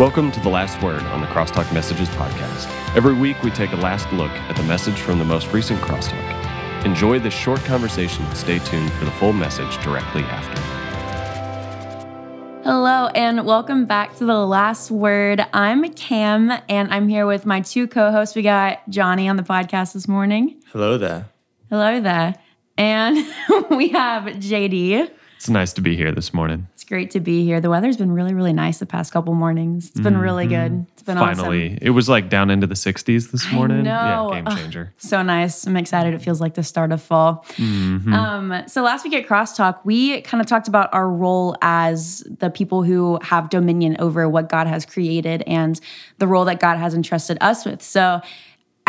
Welcome to The Last Word on the Crosstalk Messages podcast. Every week, we take a last look at the message from the most recent Crosstalk. Enjoy this short conversation and stay tuned for the full message directly after. Hello, and welcome back to The Last Word. I'm Cam, and I'm here with my two co hosts. We got Johnny on the podcast this morning. Hello there. Hello there. And we have JD. It's nice to be here this morning. It's great to be here. The weather's been really, really nice the past couple mornings. It's been really good. It's been Finally, awesome. it was like down into the 60s this morning. know. Yeah, game changer. So nice. I'm excited. It feels like the start of fall. Mm-hmm. Um, so last week at Crosstalk, we kind of talked about our role as the people who have dominion over what God has created and the role that God has entrusted us with. So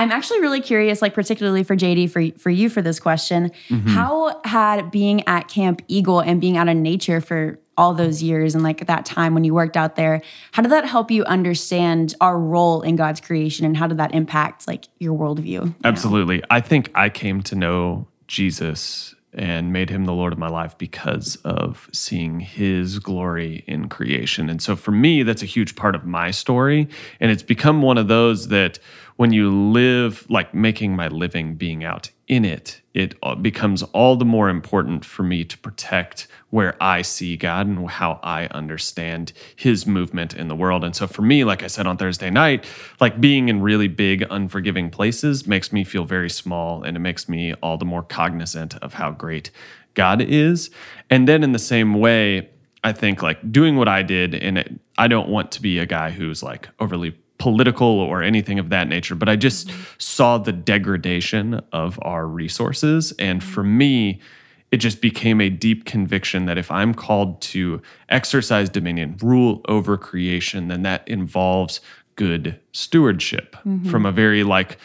I'm actually really curious, like particularly for JD, for for you for this question, Mm-hmm. how had being at Camp Eagle and being out in nature for all those years and like that time when you worked out there, how did that help you understand our role in God's creation and how did that impact like your worldview? Absolutely. I think I came to know Jesus and made him the Lord of my life because of seeing his glory in creation. And so for me, that's a huge part of my story. And it's become one of those that when you live, like making my living being out in it, it uh, becomes all the more important for me to protect where I see God and how I understand his movement in the world. And so for me, like I said on Thursday night, like being in really big, unforgiving places makes me feel very small and it makes me all the more cognizant of how great God is. And then in the same way, I think like doing what I did, and it, I don't want to be a guy who's like overly political or anything of that nature, but I just mm-hmm. saw the degradation of our resources. And mm-hmm. for me, it just became a deep conviction that if I'm called to exercise dominion, rule over creation, then that involves good stewardship mm-hmm. from a very like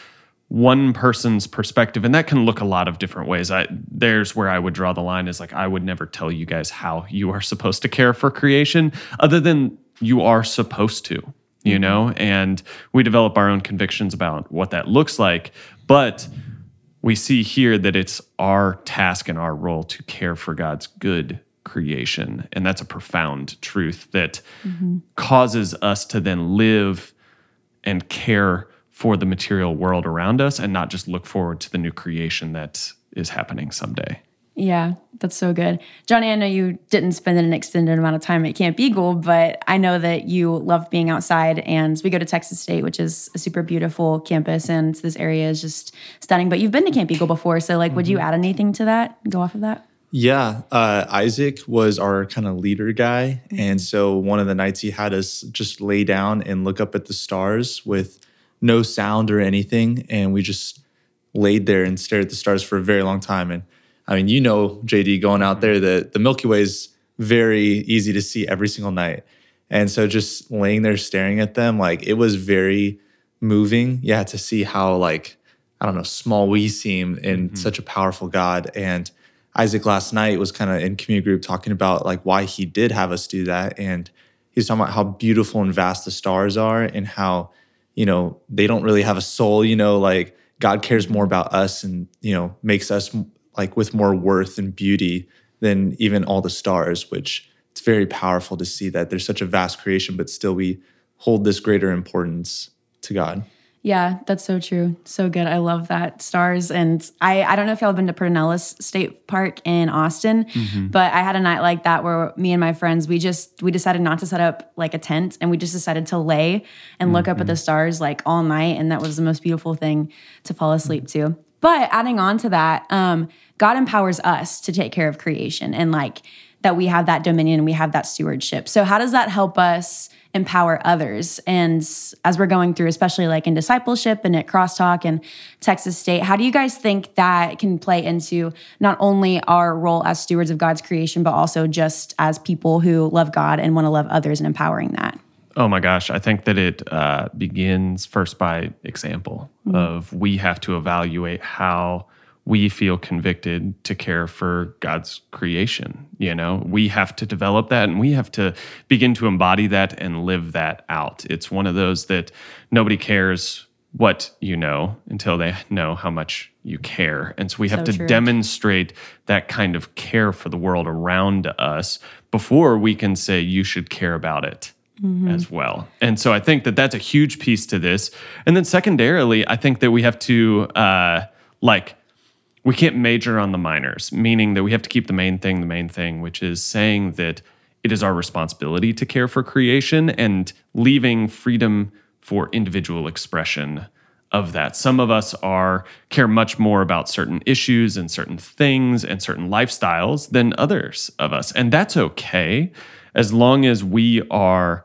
one person's perspective. And that can look a lot of different ways. I there's where i would draw the line is like i would never tell you guys how you are supposed to care for creation other than you are supposed to you mm-hmm. know? And we develop our own convictions about what that looks like but we see here that it's our task and our role to care for god's good creation. And that's a profound truth that mm-hmm. causes us to then live and care for the material world around us and not just look forward to the new creation that is happening someday. Yeah, that's so good. Johnny, I know you didn't spend an extended amount of time at Camp Eagle, but I know that you love being outside. And we go to Texas State, which is a super beautiful campus, and this area is just stunning. But you've been to Camp Eagle before. So, like, would you add anything to that? Go off of that? Yeah, uh, Isaac was our kind of leader guy. And so one of the nights he had us just lay down and look up at the stars with no sound or anything. And we just laid there and stared at the stars for a very long time. And I mean, you know, JD, going out there, the, the Milky Way is very easy to see every single night. And so just laying there staring at them, like it was very moving. Yeah, to see how, like, I don't know, small we seem in mm-hmm. such a powerful God. And Isaac last night was kind of in community group talking about like why he did have us do that. And he's talking about how beautiful and vast the stars are and how, you know, they don't really have a soul, you know, like God cares more about us and, you know, makes us like with more worth and beauty than even all the stars, which it's very powerful to see that there's such a vast creation, but still we hold this greater importance to God. Yeah, that's so true. So good. I love that. Stars. And I, I don't know if y'all have been to Pedernales State Park in Austin, but I had a night like that where me and my friends, we just, we decided not to set up like a tent and we just decided to lay and look up at the stars like all night. And that was the most beautiful thing to fall asleep to. But adding on to that, um, God empowers us to take care of creation and like that we have that dominion and we have that stewardship. So, how does that help us empower others? And as we're going through, especially like in discipleship and at Crosstalk and Texas State, how do you guys think that can play into not only our role as stewards of God's creation, but also just as people who love God and want to love others and empowering that? Oh my gosh, I think that it uh, begins first by example of we have to evaluate how we feel convicted to care for God's creation. You know, we have to develop that and we have to begin to embody that and live that out. It's one of those that nobody cares what you know until they know how much you care. And so we have So to true. demonstrate that kind of care for the world around us before we can say you should care about it as well. And so I think that that's a huge piece to this. And then secondarily, I think that we have to uh, like we can't major on the minors, meaning that we have to keep the main thing the main thing, which is saying that it is our responsibility to care for creation and leaving freedom for individual expression of that. Some of us are care much more about certain issues and certain things and certain lifestyles than others of us. And that's okay as long as we are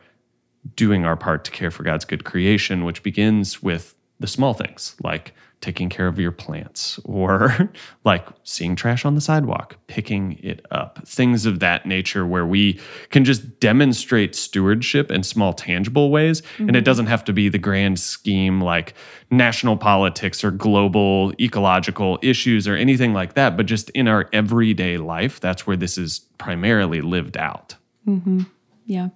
doing our part to care for God's good creation, which begins with the small things like taking care of your plants or like seeing trash on the sidewalk, picking it up, things of that nature where we can just demonstrate stewardship in small, tangible ways. Mm-hmm. And it doesn't have to be the grand scheme like national politics or global ecological issues or anything like that, but just in our everyday life, that's where this is primarily lived out. Mm-hmm. Yeah.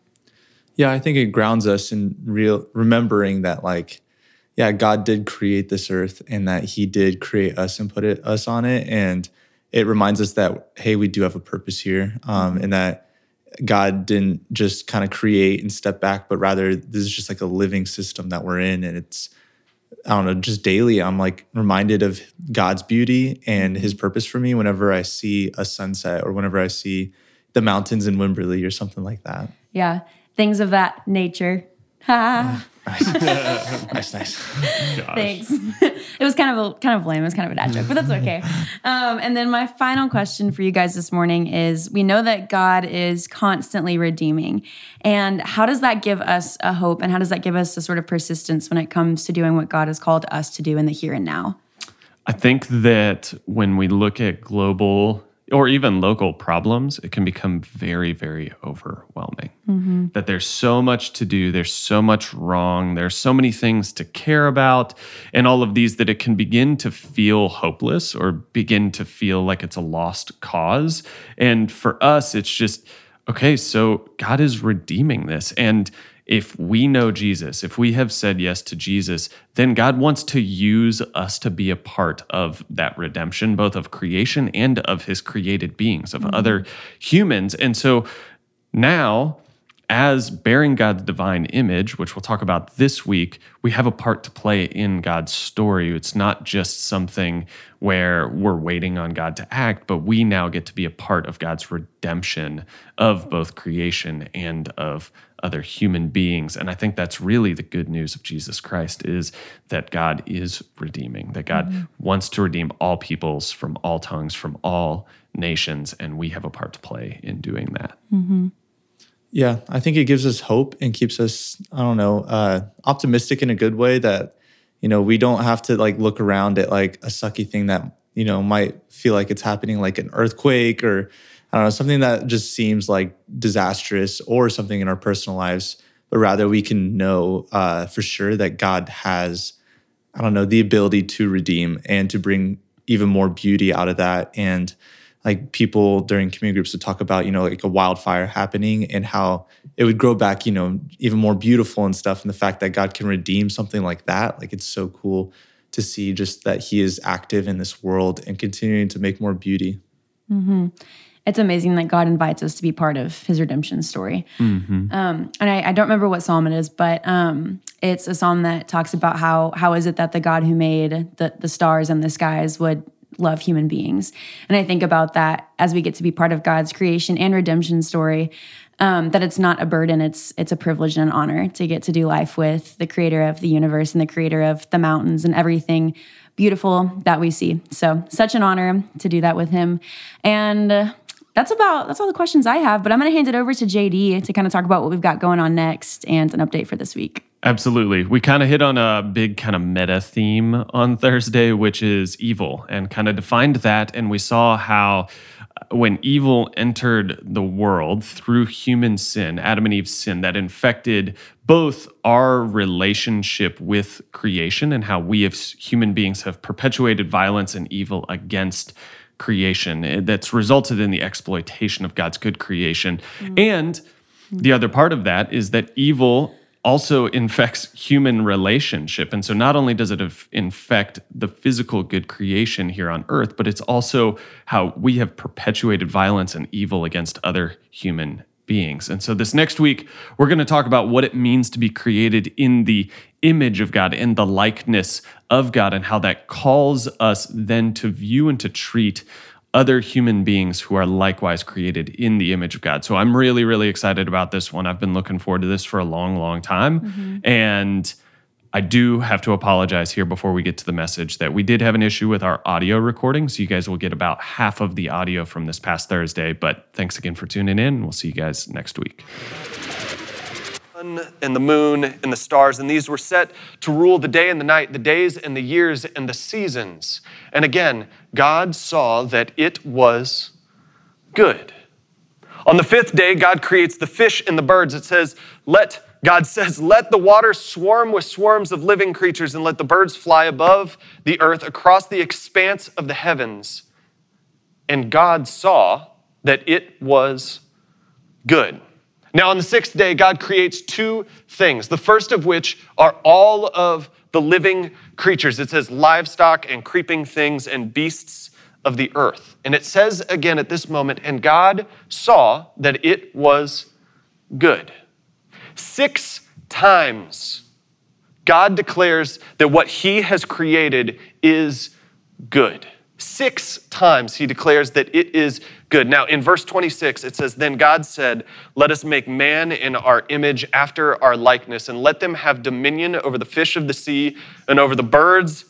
Yeah, I think it grounds us in real remembering that like yeah, God did create this earth and that he did create us and put it, us on it. And it reminds us that, hey, we do have a purpose here um, mm-hmm. and that God didn't just kind of create and step back, but rather this is just like a living system that we're in. And it's, I don't know, just daily, I'm like reminded of God's beauty and his mm-hmm. purpose for me whenever I see a sunset or whenever I see the mountains in Wimberley or something like that. Yeah, things of that nature. nice, nice, nice. Thanks. it was kind of a kind of lame. It was kind of a dad joke, but that's okay. Um, and then my final question for you guys this morning is: We know that God is constantly redeeming, and how does that give us a hope, and how does that give us a sort of persistence when it comes to doing what God has called us to do in the here and now? I think that when we look at global or even local problems, it can become very, very overwhelming. Mm-hmm. That there's so much to do, there's so much wrong, there's so many things to care about, and all of these that it can begin to feel hopeless or begin to feel like it's a lost cause. And for us, it's just, okay, so God is redeeming this. And if we know Jesus, if we have said yes to Jesus, then God wants to use us to be a part of that redemption, both of creation and of his created beings, of mm-hmm. other humans. And so now, as bearing God's divine image, which we'll talk about this week, we have a part to play in God's story. It's not just something where we're waiting on God to act, but we now get to be a part of God's redemption of both creation and of other human beings. And I think that's really the good news of Jesus Christ is that God is redeeming, that God mm-hmm. wants to redeem all peoples from all tongues, from all nations, and we have a part to play in doing that. Mm-hmm. Yeah, I think it gives us hope and keeps us, I don't know, uh, optimistic in a good way that, you know, we don't have to like look around at like a sucky thing that, you know, might feel like it's happening like an earthquake or I don't know, something that just seems like disastrous or something in our personal lives, but rather we can know uh, for sure that God has, I don't know, the ability to redeem and to bring even more beauty out of that. And like people during community groups would talk about, you know, like a wildfire happening and how it would grow back, you know, even more beautiful and stuff. And the fact that God can redeem something like that, like it's so cool to see just that He is active in this world and continuing to make more beauty. Mm-hmm it's amazing that God invites us to be part of his redemption story. Mm-hmm. Um, and I, I, don't remember what psalm it is, but um, it's a psalm that talks about how how is it that the God who made the, the stars and the skies would love human beings. And I think about that as we get to be part of God's creation and redemption story. Um, that it's not a burden; it's it's a privilege and an honor to get to do life with the Creator of the universe and the Creator of the mountains and everything beautiful that we see. So, such an honor to do that with Him, and that's about that's all the questions I have. But I'm going to hand it over to JD to kind of talk about what we've got going on next and an update for this week. Absolutely. We kind of hit on a big kind of meta theme on Thursday, which is evil, and kind of defined that. And we saw how uh, when evil entered the world through human sin, Adam and Eve's sin, that infected both our relationship with creation and how we as human beings have perpetuated violence and evil against creation that's resulted in the exploitation of God's good creation. Mm. And the other part of that is that evil also infects human relationship. And so not only does it infect the physical good creation here on earth, but it's also how we have perpetuated violence and evil against other human beings. And so this next week, we're going to talk about what it means to be created in the image of God, in the likeness of God, and how that calls us then to view and to treat other human beings who are likewise created in the image of God. So I'm really, really excited about this one. I've been looking forward to this for a long, long time. Mm-hmm. And I do have to apologize here before we get to the message that we did have an issue with our audio recording. So you guys will get about half of the audio from this past Thursday. But thanks again for tuning in. We'll see you guys next week and the moon and the stars, and these were set to rule the day and the night, the days and the years and the seasons. And again, God saw that it was good. On the fifth day, God creates the fish and the birds. It says, Let God says, Let the water swarm with swarms of living creatures, and let the birds fly above the earth across the expanse of the heavens. And God saw that it was good. Now, on the sixth day, God creates two things. The first of which are all of the living creatures. It says livestock and creeping things and beasts of the earth. And it says again at this moment, and God saw that it was good. Six times, God declares that what he has created is good. Six times he declares that it is good. Now, in verse 26, it says, Then God said, Let us make man in our image after our likeness, and let them have dominion over the fish of the sea, and over the birds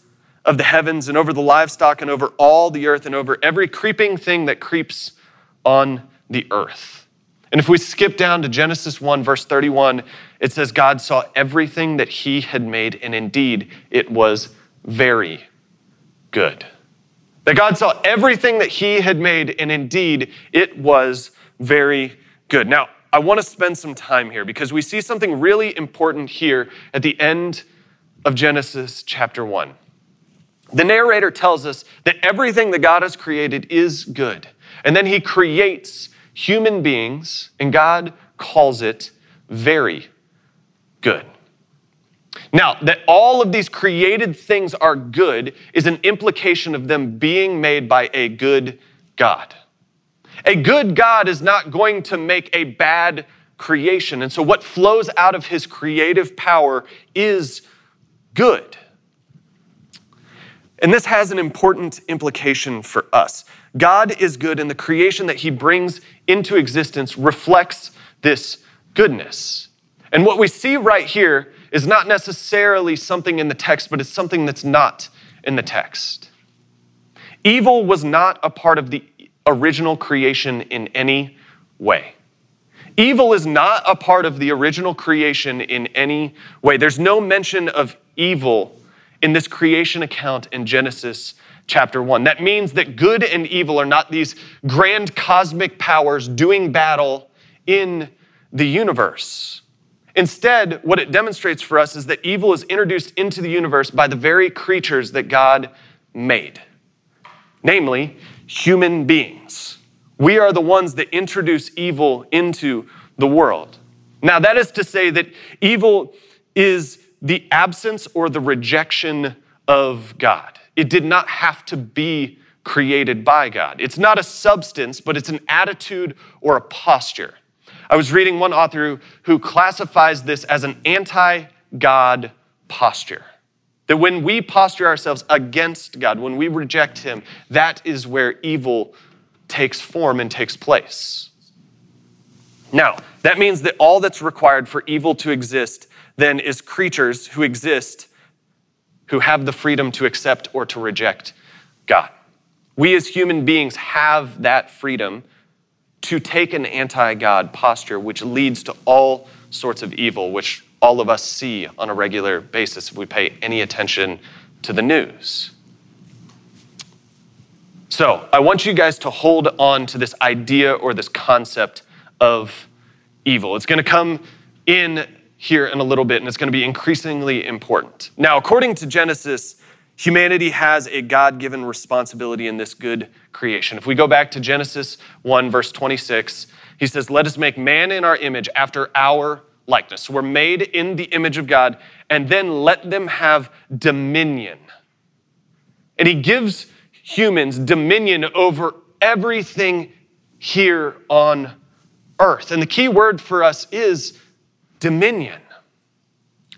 of the heavens, and over the livestock, and over all the earth, and over every creeping thing that creeps on the earth. And if we skip down to Genesis 1, verse 31, it says, God saw everything that he had made, and indeed it was very good. That God saw everything that he had made, and indeed it was very good. Now, I want to spend some time here because we see something really important here at the end of Genesis chapter 1. The narrator tells us that everything that God has created is good. And then he creates human beings, and God calls it very good. Now, that all of these created things are good is an implication of them being made by a good God. A good God is not going to make a bad creation. And so, what flows out of his creative power is good. And this has an important implication for us. God is good, and the creation that he brings into existence reflects this goodness. And what we see right here is not necessarily something in the text, but it's something that's not in the text. Evil was not a part of the original creation in any way. Evil is not a part of the original creation in any way. There's no mention of evil in this creation account in Genesis chapter 1. That means that good and evil are not these grand cosmic powers doing battle in the universe. Instead, what it demonstrates for us is that evil is introduced into the universe by the very creatures that God made, namely, human beings. We are the ones that introduce evil into the world. Now, that is to say that evil is the absence or the rejection of God. It did not have to be created by God. It's not a substance, but it's an attitude or a posture. I was reading one author who classifies this as an anti God posture. That when we posture ourselves against God, when we reject Him, that is where evil takes form and takes place. Now, that means that all that's required for evil to exist then is creatures who exist who have the freedom to accept or to reject God. We as human beings have that freedom to take an anti God posture, which leads to all sorts of evil, which all of us see on a regular basis if we pay any attention to the news. So, I want you guys to hold on to this idea or this concept of evil. It's going to come in here in a little bit, and it's going to be increasingly important. Now, according to Genesis, humanity has a God given responsibility in this good creation. If we go back to Genesis 1, verse 26, he says, Let us make man in our image after our likeness. So we're made in the image of God, and then let them have dominion. And he gives humans dominion over everything here on earth. And the key word for us is dominion.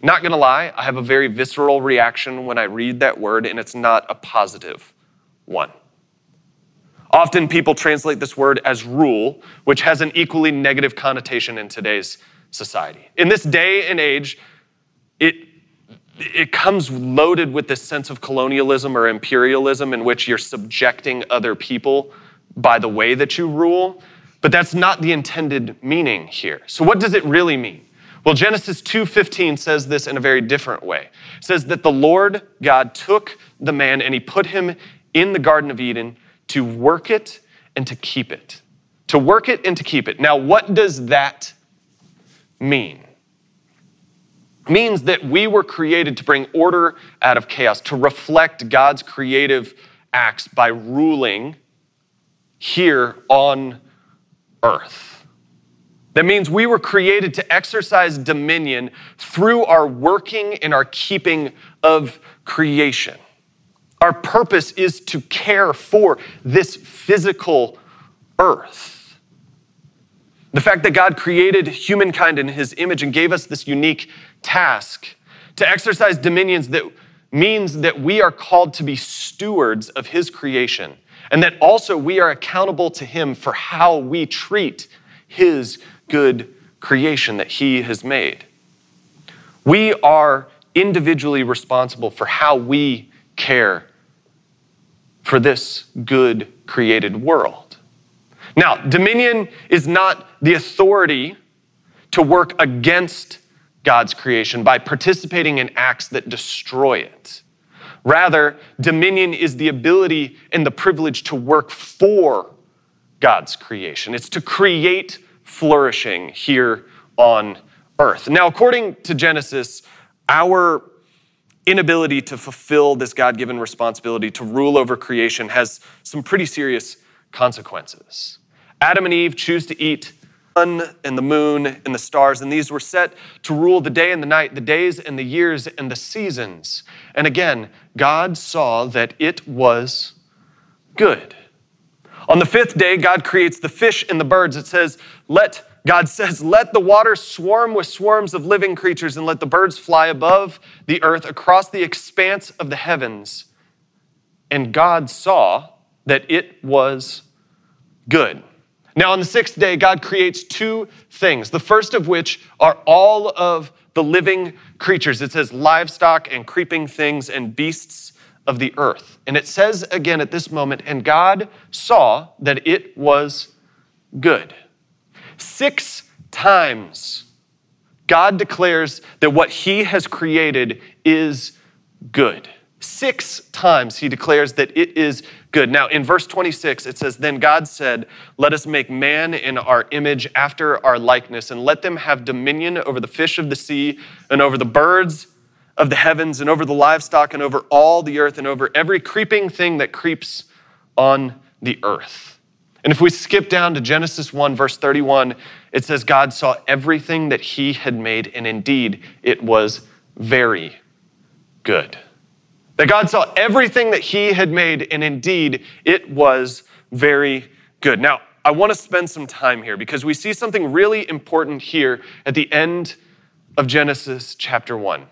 Not gonna lie, I have a very visceral reaction when I read that word, and it's not a positive one. Often people translate this word as rule, which has an equally negative connotation in today's society. In this day and age, it, it comes loaded with this sense of colonialism or imperialism in which you're subjecting other people by the way that you rule, but that's not the intended meaning here. So what does it really mean? Well, Genesis 2:15 says this in a very different way. It says that the Lord God took the man and he put him in the garden of Eden to work it and to keep it. To work it and to keep it. Now, what does that mean? Means that we were created to bring order out of chaos, to reflect God's creative acts by ruling here on earth. That means we were created to exercise dominion through our working and our keeping of creation. Our purpose is to care for this physical earth. The fact that God created humankind in his image and gave us this unique task to exercise dominions that means that we are called to be stewards of his creation and that also we are accountable to him for how we treat his good creation that he has made. We are individually responsible for how we care for this good created world. Now, dominion is not the authority to work against God's creation by participating in acts that destroy it. Rather, dominion is the ability and the privilege to work for God's creation. It's to create flourishing here on earth. Now, according to Genesis, our inability to fulfill this God given responsibility to rule over creation has some pretty serious consequences. Adam and Eve choose to eat sun and the moon and the stars, and these were set to rule the day and the night, the days and the years and the seasons. And again, God saw that it was good. On the fifth day, God creates the fish and the birds. It says, Let God says, Let the waters swarm with swarms of living creatures, and let the birds fly above the earth across the expanse of the heavens. And God saw that it was good. Now, on the sixth day, God creates two things. The first of which are all of the living creatures. It says livestock and creeping things and beasts of the earth. And it says again at this moment, and God saw that it was good. Six times, God declares that what He has created is good. Six times He declares that it is good. Now, in verse 26, it says, Then God said, Let us make man in our image after our likeness, and let them have dominion over the fish of the sea, and over the birds of the heavens, and over the livestock, and over all the earth, and over every creeping thing that creeps on the earth. And if we skip down to Genesis 1, verse 31, it says, God saw everything that he had made, and indeed it was very good. That God saw everything that he had made, and indeed it was very good. Now, I want to spend some time here because we see something really important here at the end of Genesis chapter 1.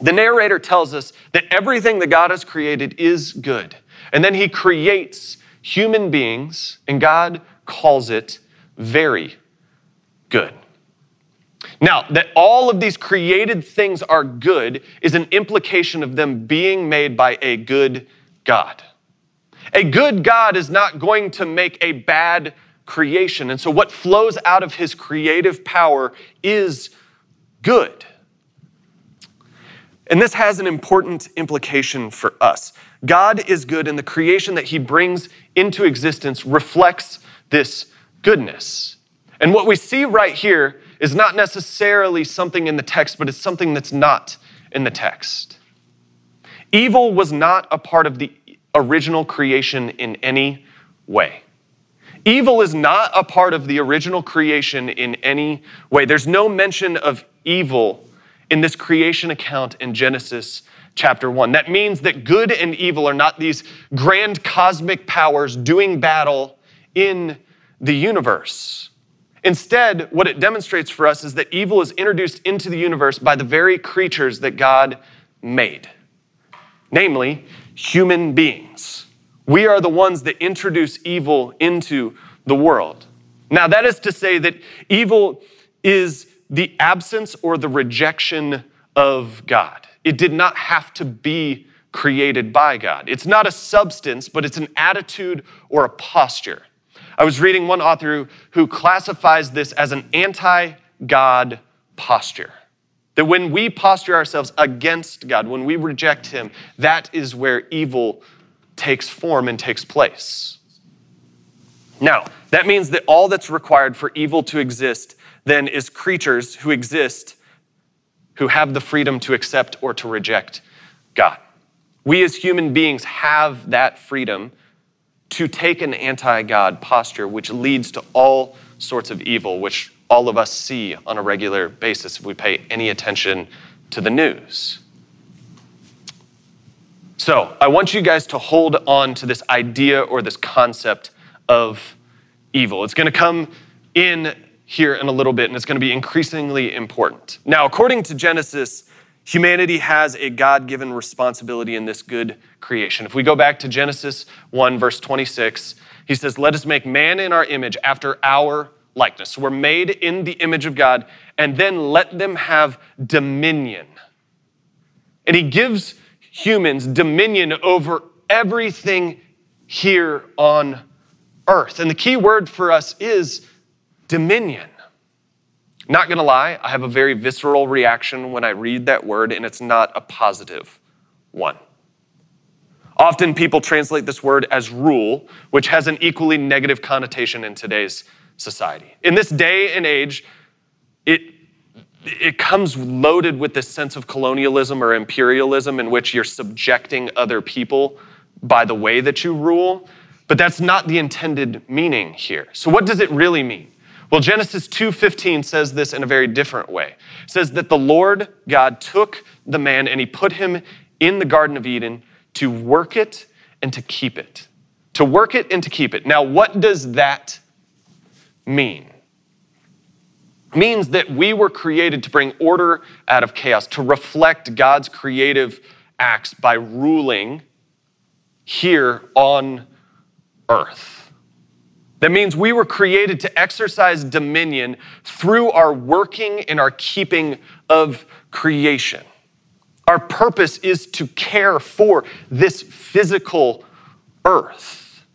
The narrator tells us that everything that God has created is good. And then he creates human beings, and God calls it very good. Now, that all of these created things are good is an implication of them being made by a good God. A good God is not going to make a bad creation. And so, what flows out of his creative power is good. And this has an important implication for us. God is good, and the creation that he brings into existence reflects this goodness. And what we see right here is not necessarily something in the text, but it's something that's not in the text. Evil was not a part of the original creation in any way. Evil is not a part of the original creation in any way. There's no mention of evil in this creation account in Genesis chapter 1. That means that good and evil are not these grand cosmic powers doing battle in the universe. Instead, what it demonstrates for us is that evil is introduced into the universe by the very creatures that God made, namely, human beings. We are the ones that introduce evil into the world. Now, that is to say that evil is the absence or the rejection of God. It did not have to be created by God. It's not a substance, but it's an attitude or a posture. I was reading one author who classifies this as an anti God posture. That when we posture ourselves against God, when we reject Him, that is where evil takes form and takes place. Now, that means that all that's required for evil to exist then is creatures who exist who have the freedom to accept or to reject God. We as human beings have that freedom to take an anti God posture, which leads to all sorts of evil, which all of us see on a regular basis if we pay any attention to the news. So, I want you guys to hold on to this idea or this concept of evil. It's going to come in here in a little bit, and it's going to be increasingly important. Now, according to Genesis, humanity has a God given responsibility in this good creation. If we go back to Genesis 1, verse 26, he says, Let us make man in our image after our likeness. So we're made in the image of God, and then let them have dominion. And he gives humans dominion over everything here on earth. And the key word for us is dominion. Not gonna lie, I have a very visceral reaction when I read that word, and it's not a positive one. Often people translate this word as rule, which has an equally negative connotation in today's society. In this day and age, it, it comes loaded with this sense of colonialism or imperialism in which you're subjecting other people by the way that you rule, but that's not the intended meaning here. So what does it really mean? Well, Genesis 2:15 says this in a very different way. It says that the Lord God took the man and he put him in the garden of Eden to work it and to keep it. To work it and to keep it. Now, what does that mean? It means that we were created to bring order out of chaos, to reflect God's creative acts by ruling here on earth. That means we were created to exercise dominion through our working and our keeping of creation. Our purpose is to care for this physical earth.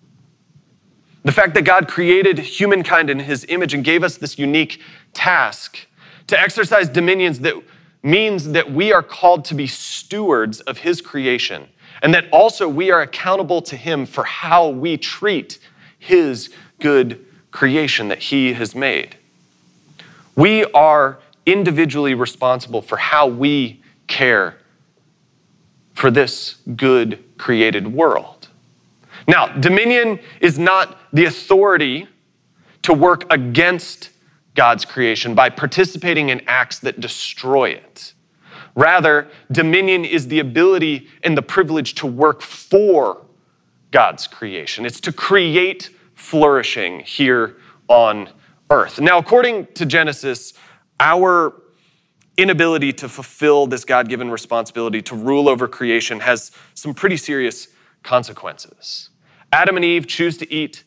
The fact that God created humankind in his image and gave us this unique task to exercise dominions that means that we are called to be stewards of his creation and that also we are accountable to him for how we treat his good creation that he has made. We are individually responsible for how we care for this good created world. Now, dominion is not the authority to work against God's creation by participating in acts that destroy it. Rather, dominion is the ability and the privilege to work for God's creation. It's to create flourishing here on earth. Now, according to Genesis, our inability to fulfill this God given responsibility to rule over creation has some pretty serious consequences. Adam and Eve choose to eat